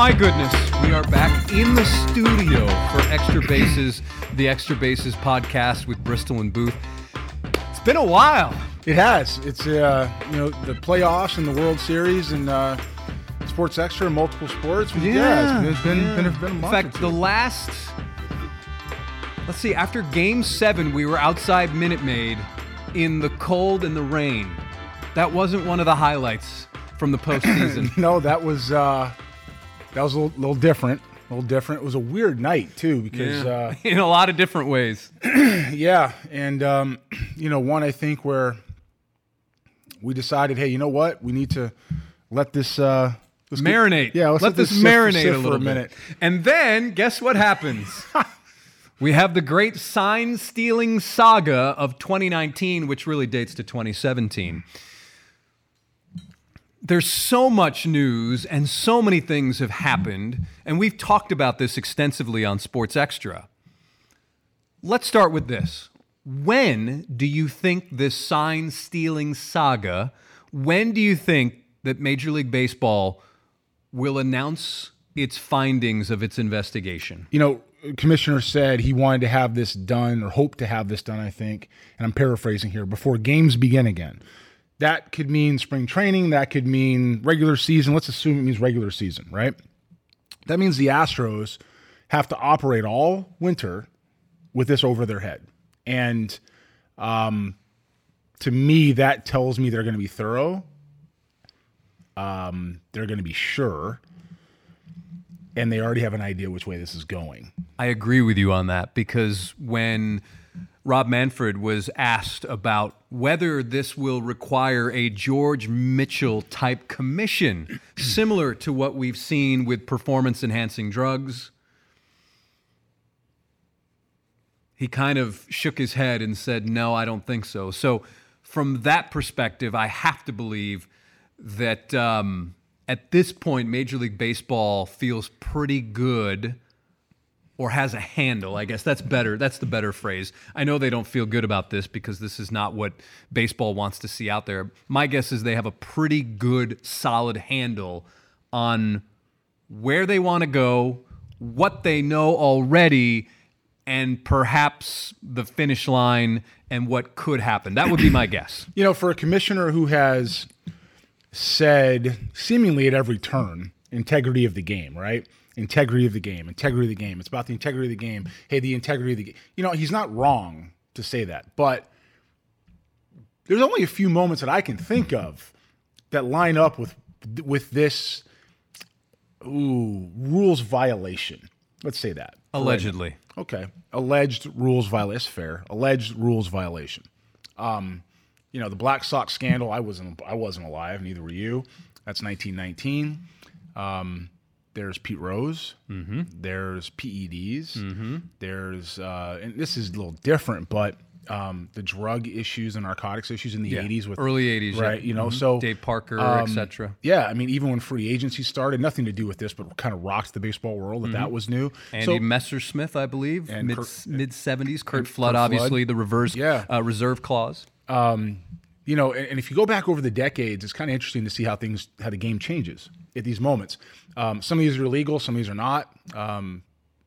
my goodness, we are back in the studio for Extra Bases, the Extra Bases podcast with Bristol and Booth. It's been a while. It has. It's uh, you know the playoffs and the World Series and uh, Sports Extra and multiple sports. Yeah, it's been yeah. been, been, been a month. In fact, the last let's see, after Game Seven, we were outside Minute Maid in the cold and the rain. That wasn't one of the highlights from the postseason. no, that was uh, that was a little, little, different. A little different. It was a weird night too because yeah. uh, in a lot of different ways. yeah, and um, you know, one I think where we decided, hey, you know what, we need to let this. Uh, let's marinate. Get, yeah, let's let, this, this marinate sit a little for a minute. And then guess what happens? we have the great sign stealing saga of 2019, which really dates to 2017 there's so much news and so many things have happened, and we've talked about this extensively on Sports Extra. Let's start with this. When do you think this sign stealing saga, when do you think that Major League Baseball will announce its findings of its investigation? You know, commissioner said he wanted to have this done or hoped to have this done, I think, and I'm paraphrasing here, before games begin again. That could mean spring training. That could mean regular season. Let's assume it means regular season, right? That means the Astros have to operate all winter with this over their head. And um, to me, that tells me they're going to be thorough. Um, they're going to be sure. And they already have an idea which way this is going. I agree with you on that because when Rob Manfred was asked about whether this will require a George Mitchell type commission, similar to what we've seen with performance enhancing drugs. He kind of shook his head and said, No, I don't think so. So, from that perspective, I have to believe that um, at this point, Major League Baseball feels pretty good or has a handle. I guess that's better. That's the better phrase. I know they don't feel good about this because this is not what baseball wants to see out there. My guess is they have a pretty good, solid handle on where they want to go, what they know already, and perhaps the finish line and what could happen. That would be my guess. You know, for a commissioner who has said seemingly at every turn integrity of the game, right? integrity of the game, integrity of the game. It's about the integrity of the game. Hey, the integrity of the game. You know, he's not wrong to say that, but there's only a few moments that I can think of that line up with with this ooh, rules violation. Let's say that. Allegedly. Right. Okay. Alleged rules violation. Fair. Alleged rules violation. Um, you know, the Black Sox scandal, I wasn't I wasn't alive, neither were you. That's 1919. Um, there's Pete Rose. Mm-hmm. There's PEDs. Mm-hmm. There's uh, and this is a little different, but um, the drug issues and narcotics issues in the yeah. 80s with early 80s, right? Yeah. You know, mm-hmm. so Dave Parker, um, etc. Yeah, I mean, even when free agency started, nothing to do with this, but kind of rocked the baseball world that that mm-hmm. was new. Andy so, Messersmith, I believe, mid mid 70s. Curt Flood, Curt obviously, Flood. the reverse yeah. Uh, reserve clause. Um, you know, and, and, if you go back over the decades, it's kind of interesting to see how things, how the game changes at these moments. Um, some of these are illegal, some of these are not. Um,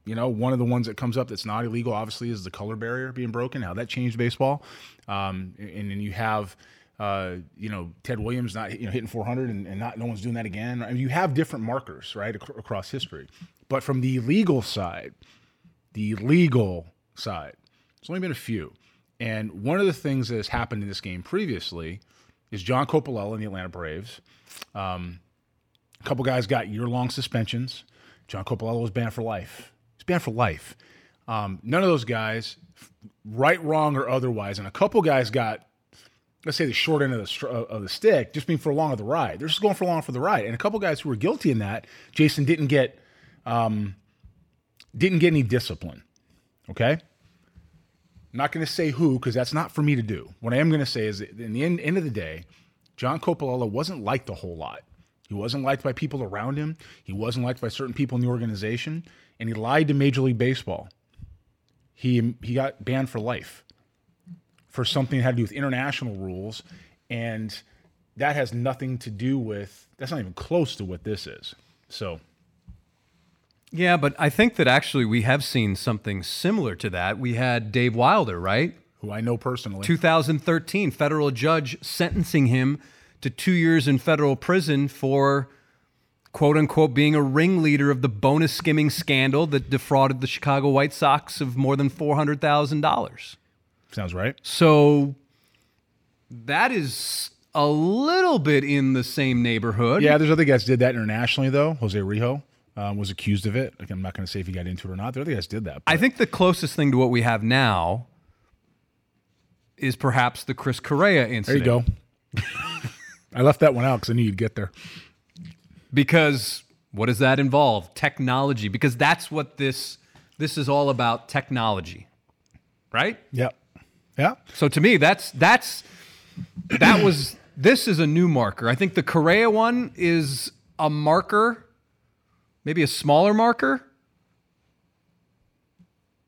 you know, one of the ones that comes up that's not illegal, obviously, is the color barrier being broken. How that changed baseball, um, and then you have, uh, you know, Ted Williams not you know hitting 400 and, and, not no one's doing that again. I mean, you have different markers right ac- across history, but from the legal side, the legal side, there's only been a few. And one of the things that has happened in this game previously is John Coppolella and the Atlanta Braves. Um, a couple guys got year long suspensions. John Coppolella was banned for life. He's banned for life. Um, none of those guys, right, wrong, or otherwise, and a couple guys got, let's say, the short end of the of the stick, just being for long of the ride. They're just going for long for the ride. And a couple guys who were guilty in that, Jason didn't get, um, didn't get any discipline. Okay. I'm not going to say who because that's not for me to do. What I am going to say is, in the end, end of the day, John Coppolella wasn't liked a whole lot. He wasn't liked by people around him. He wasn't liked by certain people in the organization, and he lied to Major League Baseball. He he got banned for life for something that had to do with international rules, and that has nothing to do with. That's not even close to what this is. So, Yeah, but I think that actually we have seen something similar to that. We had Dave Wilder, right? Who I know personally. 2013, federal judge sentencing him to two years in federal prison for quote unquote being a ringleader of the bonus skimming scandal that defrauded the Chicago White Sox of more than $400,000. Sounds right. So that is a little bit in the same neighborhood. Yeah, there's other guys did that internationally though. Jose Rijo um, was accused of it. Like, I'm not going to say if he got into it or not. The other guys did that. I think the closest thing to what we have now is perhaps the Chris Correa incident. there you go. I left that one out because I knew you'd get there. Because what does that involve? Technology. Because that's what this this is all about technology. Right? Yep. Yeah. So to me, that's that's that was this is a new marker. I think the Correa one is a marker, maybe a smaller marker.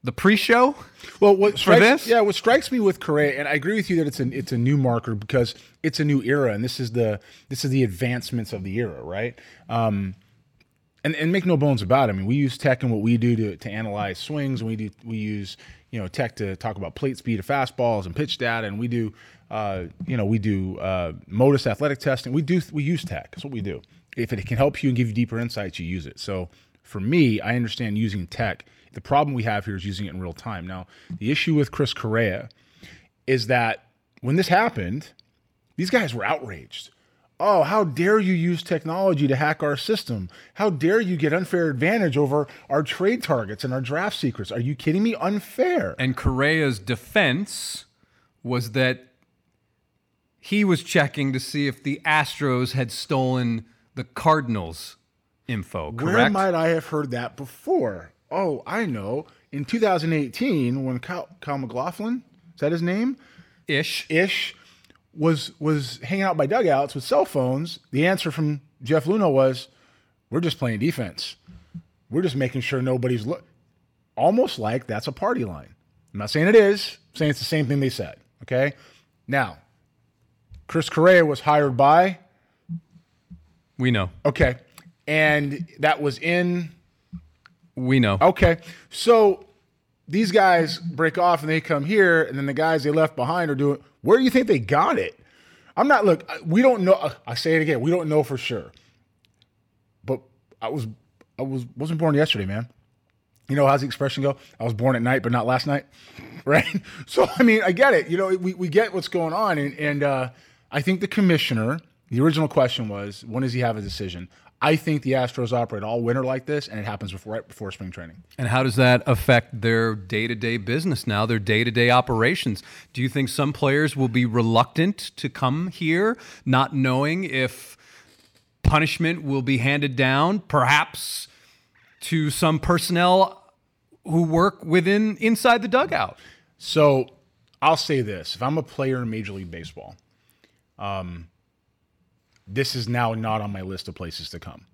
The pre-show. Well, what strikes, this? yeah, what strikes me with Correa, and I agree with you that it's an it's a new marker because it's a new era, and this is the this is the advancements of the era, right? Um, and and make no bones about it. I mean, we use tech and what we do to, to analyze swings, and we do we use you know tech to talk about plate speed of fastballs and pitch data, and we do uh, you know we do uh, modus athletic testing. We do we use tech. That's what we do. If it can help you and give you deeper insights, you use it. So for me, I understand using tech. The problem we have here is using it in real time. Now, the issue with Chris Correa is that when this happened, these guys were outraged. Oh, how dare you use technology to hack our system? How dare you get unfair advantage over our trade targets and our draft secrets? Are you kidding me? Unfair. And Correa's defense was that he was checking to see if the Astros had stolen the Cardinals info, correct? Where might I have heard that before? Oh, I know. In 2018, when Kyle, Kyle McLaughlin, is that his name? Ish. Ish was was hanging out by dugouts with cell phones. The answer from Jeff Luhnow was, "We're just playing defense. We're just making sure nobody's look." Almost like that's a party line. I'm not saying it is. I'm saying it's the same thing they said. Okay. Now, Chris Correa was hired by We know. okay, and that was in We know. Okay. So these guys break off and they come here, and then the guys they left behind are doing. Where do you think they got it? I'm not. Look, we don't know. I say it again. We don't know for sure. But I was, I was, wasn't born yesterday, man. You know how's the expression go? I was born at night, but not last night, right? So I mean, I get it. You know, we, we get what's going on, and and uh, I think the commissioner. The original question was, when does he have a decision? I think the Astros operate all winter like this, and it happens before, right before spring training. And how does that affect their day to day business now, their day to day operations? Do you think some players will be reluctant to come here, not knowing if punishment will be handed down, perhaps to some personnel who work within inside the dugout? So I'll say this: if I'm a player in Major League Baseball, um, this is now not on my list of places to come.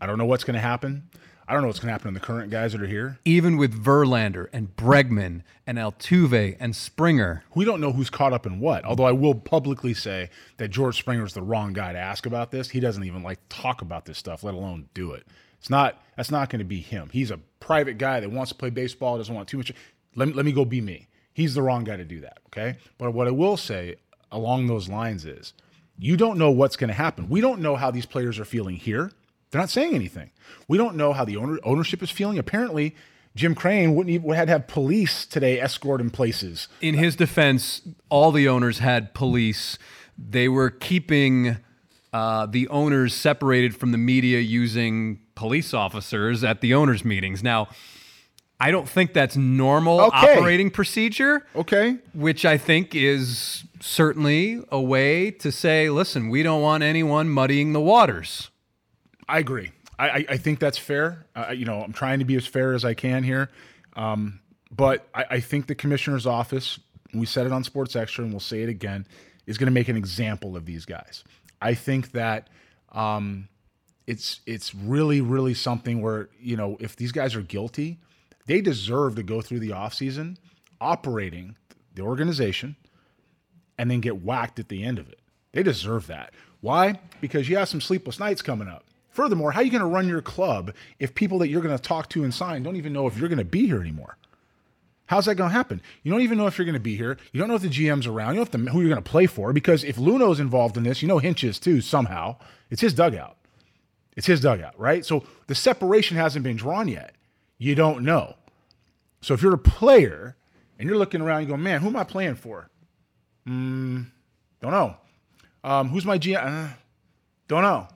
I don't know what's going to happen. I don't know what's going to happen to the current guys that are here. Even with Verlander and Bregman and Altuve and Springer, We don't know who's caught up in what. Although I will publicly say that George Springer is the wrong guy to ask about this. He doesn't even like talk about this stuff, let alone do it. It's not. That's not going to be him. He's a private guy that wants to play baseball. Doesn't want too much. Let me, let me go be me. He's the wrong guy to do that. Okay. But what I will say along those lines is, you don't know what's going to happen. We don't know how these players are feeling here. They're not saying anything. We don't know how the owner, ownership is feeling. Apparently, Jim Crane wouldn't even had to have police today escort places. in his defense, all the owners had police. They were keeping uh, the owners separated from the media using police officers at the owners' meetings. Now, I don't think that's normal Okay. operating procedure, Okay. which I think is certainly a way to say, listen, we don't want anyone muddying the waters. I agree. I, I, I think that's fair. Uh, you know, I'm trying to be as fair as I can here. Um, but I, I think the commissioner's office, we said it on Sports Extra and we'll say it again, is going to make an example of these guys. I think that um, it's it's really, really something where, you know, if these guys are guilty, they deserve to go through the offseason operating the organization and then get whacked at the end of it. They deserve that. Why? Because you have some sleepless nights coming up. Furthermore, how are you going to run your club if people that you're going to talk to and sign don't even know if you're going to be here anymore? How's that going to happen? You don't even know if you're going to be here. You don't know if the GM's around. You don't know who you're going to play for because if Luhnow's involved in this, you know Hinch is too somehow. It's his dugout. It's his dugout, right? So the separation hasn't been drawn yet. You don't know. So if you're a player and you're looking around, you go, man, who am I playing for? Mm, don't know. Um, who's my GM? Uh, don't know.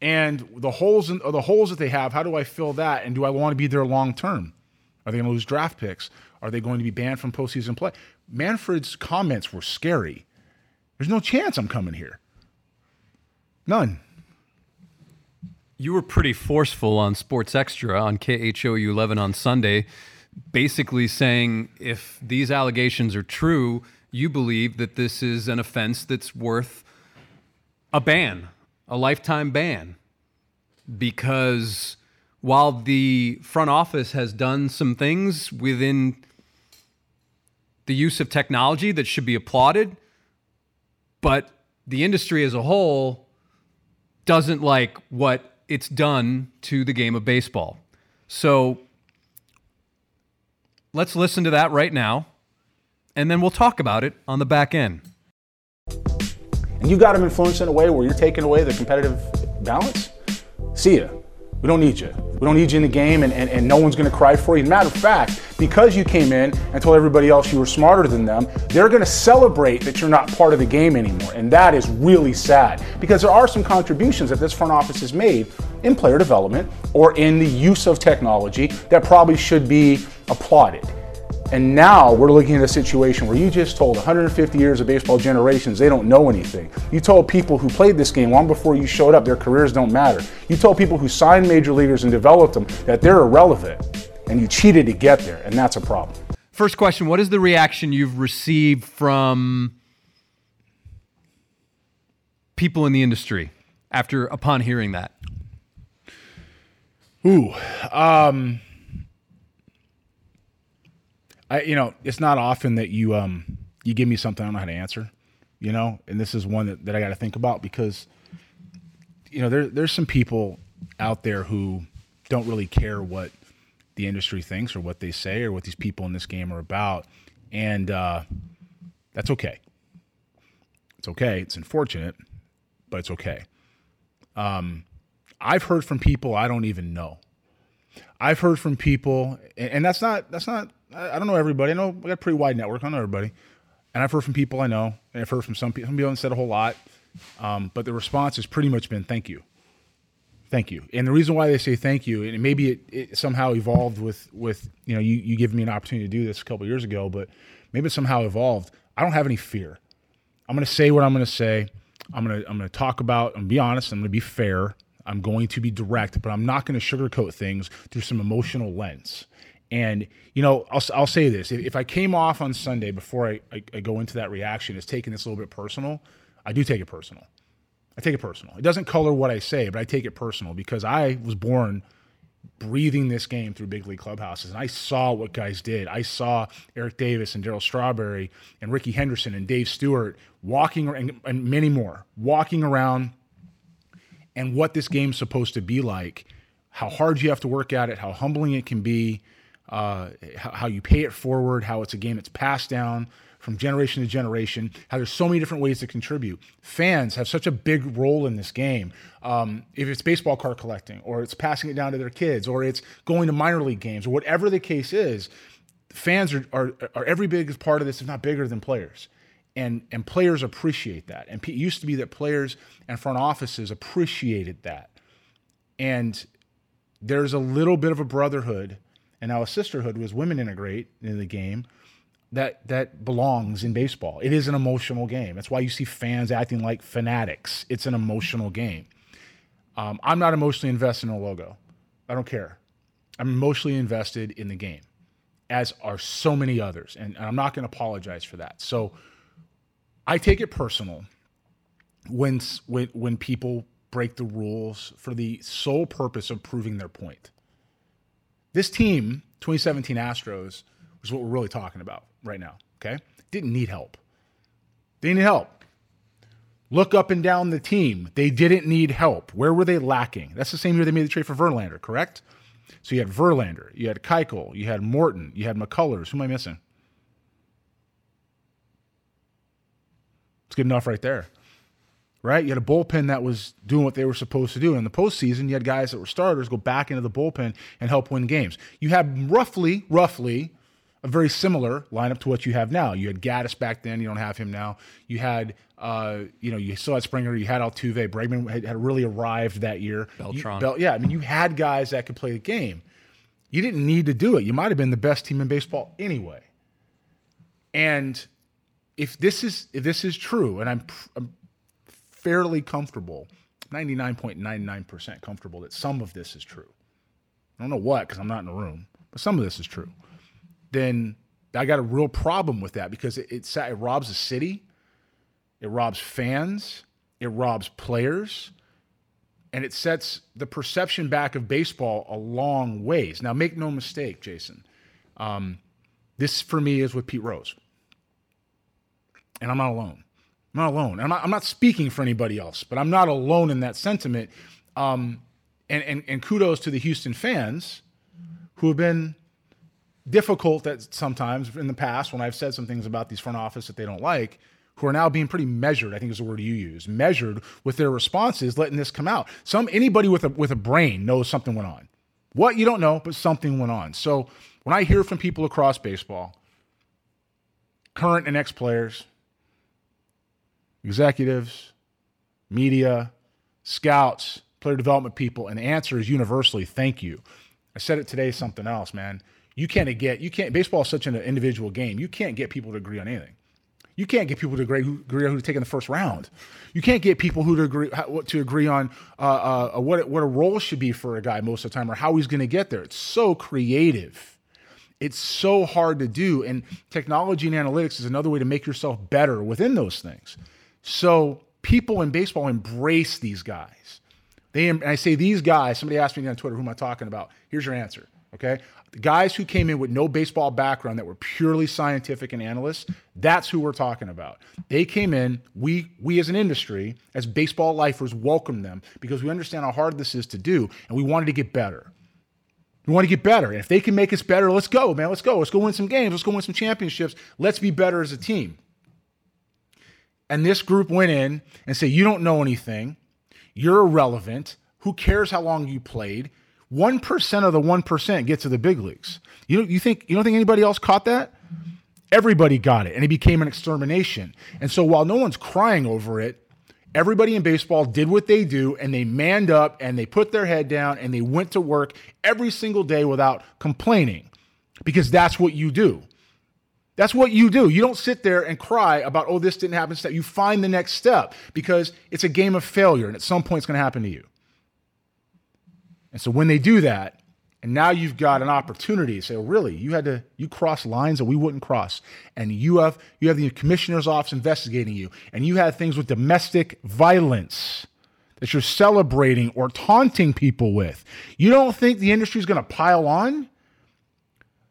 And the holes in, the holes that they have, how do I fill that? And do I want to be there long term? Are they going to lose draft picks? Are they going to be banned from postseason play? Manfred's comments were scary. There's no chance I'm coming here. None. You were pretty forceful on Sports Extra on KHOU 11 on Sunday, basically saying if these allegations are true, you believe that this is an offense that's worth a ban, a lifetime ban. Because while the front office has done some things within the use of technology that should be applauded, but the industry as a whole doesn't like what it's done to the game of baseball. So let's listen to that right now, and then we'll talk about it on the back end. And you got them influenced in a way where you're taking away the competitive balance? See ya. We don't need you. We don't need you in the game, and, and, and no one's going to cry for you. matter of fact, because you came in and told everybody else you were smarter than them, they're going to celebrate that you're not part of the game anymore. And that is really sad because there are some contributions that this front office has made in player development or in the use of technology that probably should be applauded. And now we're looking at a situation where you just told 150 years of baseball generations they don't know anything. You told people who played this game long before you showed up their careers don't matter. You told people who signed major leaguers and developed them that they're irrelevant. And you cheated to get there, and that's a problem. First question What is the reaction you've received from people in the industry after upon hearing that? Ooh, um, I you know it's not often that you um you give me something I don't know how to answer, you know, and this is one that, that I got to think about because you know there there's some people out there who don't really care what the industry thinks or what they say or what these people in this game are about, and uh, that's okay. It's okay. It's unfortunate, but it's okay. Um, I've heard from people I don't even know. I've heard from people, and that's not that's not I don't know everybody. I know I got a pretty wide network. I know everybody, and I've heard from people I know, and I've heard from some people. Some people haven't said a whole lot, um, but the response has pretty much been "thank you, thank you." And the reason why they say thank you, and maybe it, it somehow evolved with with you know you you giving me an opportunity to do this a couple years ago, but maybe it somehow evolved. I don't have any fear. I'm going to say what I'm going to say. I'm going to I'm going to talk about. and be honest. I'm going to be fair. I'm going to be direct, but I'm not going to sugarcoat things through some emotional lens. And you know, I'll, I'll say this: if, if I came off on Sunday before I, I, I go into that reaction as taking this a little bit personal, I do take it personal. I take it personal. It doesn't color what I say, but I take it personal because I was born breathing this game through big league clubhouses. And I saw what guys did. I saw Eric Davis and Darryl Strawberry and Rickey Henderson and Dave Stewart walking and, and many more walking around and what this game's supposed to be like, how hard you have to work at it, how humbling it can be, uh, how, how, you pay it forward, how it's a game that's passed down from generation to generation, how there's so many different ways to contribute. Fans have such a big role in this game. Um, if it's baseball card collecting, or it's passing it down to their kids, or it's going to minor league games, or whatever the case is, fans are, are, are every big part of this, if not bigger than players. And, and players appreciate that. And it used to be that players and front offices appreciated that. And there's a little bit of a brotherhood and now a sisterhood was women integrate in the game that that belongs in baseball. It is an emotional game. That's why you see fans acting like fanatics. It's an emotional game. Um, I'm not emotionally invested in a logo. I don't care. I'm emotionally invested in the game, as are so many others, and, and I'm not going to apologize for that. So I take it personal when when when people break the rules for the sole purpose of proving their point. This team, 2017 Astros, is what we're really talking about right now. Okay, didn't need help. They need help. Look up and down the team. They didn't need help. Where were they lacking? That's the same year they made the trade for Verlander, correct? So you had Verlander, you had Keuchel, you had Morton, you had McCullers. Who am I missing? It's good enough right there. Right? You had a bullpen that was doing what they were supposed to do. In the postseason, you had guys that were starters go back into the bullpen and help win games. You had roughly, roughly a very similar lineup to what you have now. You had Gattis back then. You don't have him now. You had, uh, you know, you still had Springer. You had Altuve. Bregman had, had really arrived that year. Beltran. You, Bel- yeah, I mean, you had guys that could play the game. You didn't need to do it. You might have been the best team in baseball anyway. And if this is if this is true, and I'm, I'm fairly comfortable, 99.99% comfortable that some of this is true. I don't know what because I'm not in the room, but some of this is true then I got a real problem with that because it, it, it robs the city, it robs fans, it robs players, and it sets the perception back of baseball a long ways. Now, make no mistake, Jason. Um, this for me is with Pete Rose, and I'm not alone. I'm not alone. I'm not, I'm not speaking for anybody else, but I'm not alone in that sentiment. Um, and, and, and kudos to the Houston fans who have been difficult that sometimes in the past when I've said some things about these front office that they don't like, who are now being pretty measured, I think is the word you use, measured with their responses, letting this come out. Some anybody with a with a brain knows something went on. What you don't know, but something went on. So when I hear from people across baseball, current and ex players, executives, media, scouts, player development people, and the answer is universally thank you. I said it today, something else, man you can't get you can't baseball is such an individual game. You can't get people to agree on anything. You can't get people to agree who agree who take in the first round. You can't get people who to agree to agree on uh, uh, what what a role should be for a guy most of the time or how he's going to get there. It's so creative. It's so hard to do, and technology and analytics is another way to make yourself better within those things. So people in baseball embrace these guys. They and I say these guys. Somebody asked me on Twitter, "Who am I talking about?" Here's your answer. Okay. The guys who came in with no baseball background that were purely scientific and analysts, that's who we're talking about. They came in, we we as an industry, as baseball lifers, welcome them because we understand how hard this is to do and we wanted to get better. We want to get better. And if they can make us better, let's go, man. Let's go. Let's go win some games. Let's go win some championships. Let's be better as a team. And this group went in and said, You don't know anything. You're irrelevant. Who cares how long you played? One percent of the one percent get to the big leagues. You you think you don't think anybody else caught that? Everybody got it, and it became an extermination. And so while no one's crying over it, everybody in baseball did what they do, and they manned up and they put their head down and they went to work every single day without complaining, because that's what you do. That's what you do. You don't sit there and cry about, oh, this didn't happen. You find the next step because it's a game of failure, and at some point it's going to happen to you. And so when they do that, and now you've got an opportunity to say, well, really, you had to you cross lines that we wouldn't cross. And you have you have the commissioner's office investigating you, and you had things with domestic violence that you're celebrating or taunting people with. You don't think the industry is going to pile on?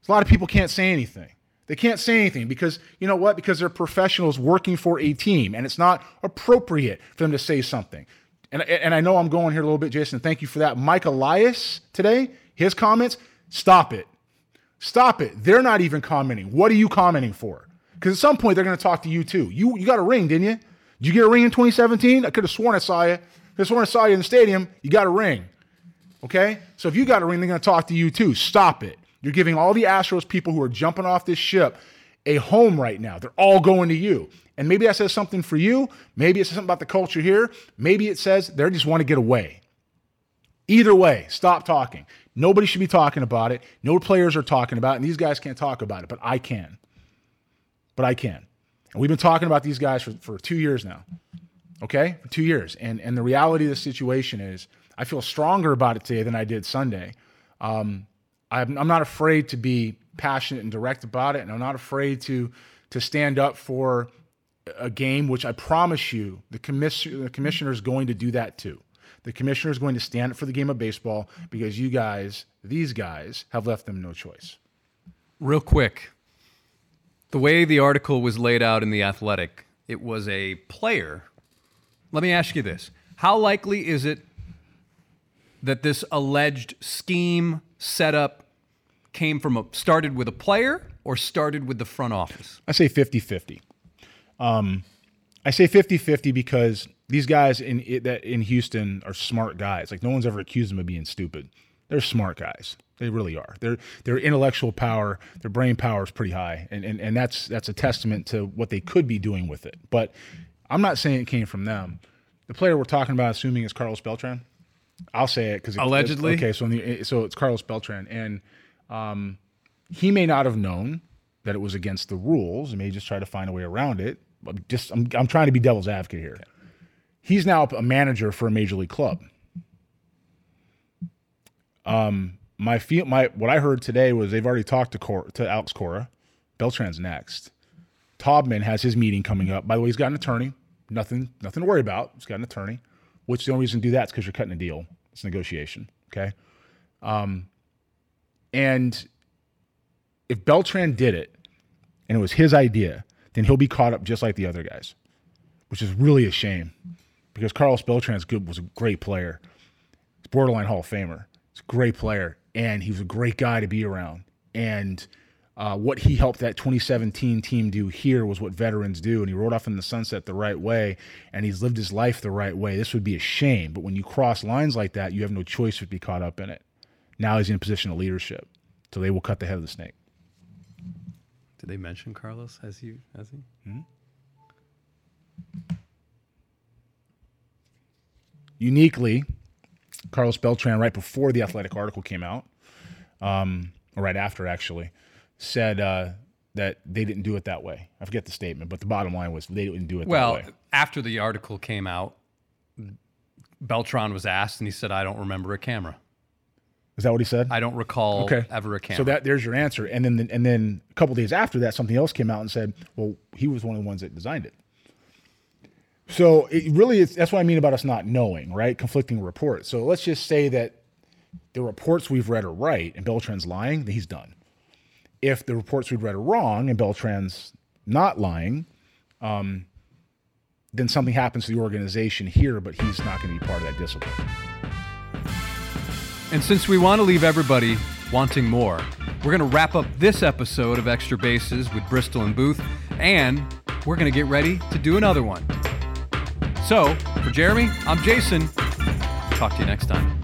A lot of people can't say anything. They can't say anything because you know what? Because they're professionals working for a team, and it's not appropriate for them to say something and, and I know I'm going here a little bit, Jason. Thank you for that. Mike Elias today, his comments, stop it. Stop it. They're not even commenting. What are you commenting for? Because at some point they're going to talk to you too. You you got a ring, didn't you? Did you get a ring in 2017? I could have sworn I saw you. I could sworn I saw you in the stadium. You got a ring. Okay? So if you got a ring, they're going to talk to you too. Stop it. You're giving all the Astros people who are jumping off this ship a home right now. They're all going to you. And maybe that says something for you. Maybe it says something about the culture here. Maybe it says they just want to get away. Either way, stop talking. Nobody should be talking about it. No players are talking about it, and these guys can't talk about it, but I can. But I can. And we've been talking about these guys for, for two years now. Okay? For two years. And and the reality of the situation is I feel stronger about it today than I did Sunday. Um, I'm, I'm not afraid to be passionate and direct about it, and I'm not afraid to to stand up for a game, which I promise you, the, commission, the commissioner is going to do that too. The commissioner is going to stand up for the game of baseball because you guys, these guys, have left them no choice. Real quick, the way the article was laid out in the Athletic, it was a player Let me ask you this: How likely is it that this alleged scheme setup came from a started with a player or started with the front office? I say 50 50. Um, I say 50 50 because these guys in that in Houston are smart guys. Like no one's ever accused them of being stupid. They're smart guys. They really are. Their their intellectual power, their brain power is pretty high, and, and and that's that's a testament to what they could be doing with it. But I'm not saying it came from them. The player we're talking about, assuming is Carlos Beltran. I'll say it because allegedly. Okay, so the, so it's Carlos Beltran, and um, he may not have known that it was against the rules. He may just try to find a way around it. I'm just I'm, I'm trying to be devil's advocate here. He's now a manager for a major league club. Um, my feel my what I heard today was they've already talked to Cor- to Alex Cora. Beltran's next. Taubman has his meeting coming up. By the way, he's got an attorney. Nothing nothing to worry about. He's got an attorney. Which the only reason to do that is because you're cutting a deal. It's negotiation. Okay. Um, and if Beltran did it and it was his idea, then he'll be caught up just like the other guys, which is really a shame because Carlos Beltran good, was a great player. He's borderline Hall of Famer. He's a great player, and he was a great guy to be around. And uh, what he helped that 2017 team do here was what veterans do, and he rode off in the sunset the right way, and he's lived his life the right way. This would be a shame, but when you cross lines like that, you have no choice but to be caught up in it. Now he's in a position of leadership, so they will cut the head of the snake. Did they mention Carlos? Has he? Has he? Hmm? Uniquely, Carlos Beltran, right before the Athletic article came out, um, or right after actually, said uh, that they didn't do it that way. I forget the statement, but the bottom line was they didn't do it well, that way. Well, after the article came out, Beltran was asked, and he said, "I don't remember a camera." Is that what he said? I don't recall okay. ever a camera. So that there's your answer. And then and then a couple days after that, something else came out and said, "Well, he was one of the ones that designed it." So it really is. That's what I mean about us not knowing, right? Conflicting reports. So let's just say that the reports we've read are right and Beltran's lying, then he's done. If the reports we've read are wrong and Beltran's not lying, um, then something happens to the organization here, but he's not going to be part of that discipline. And since we want to leave everybody wanting more, we're going to wrap up this episode of Extra Bases with Bristol and Booth, and we're going to get ready to do another one. So, for Jeremy, I'm Jason. Talk to you next time.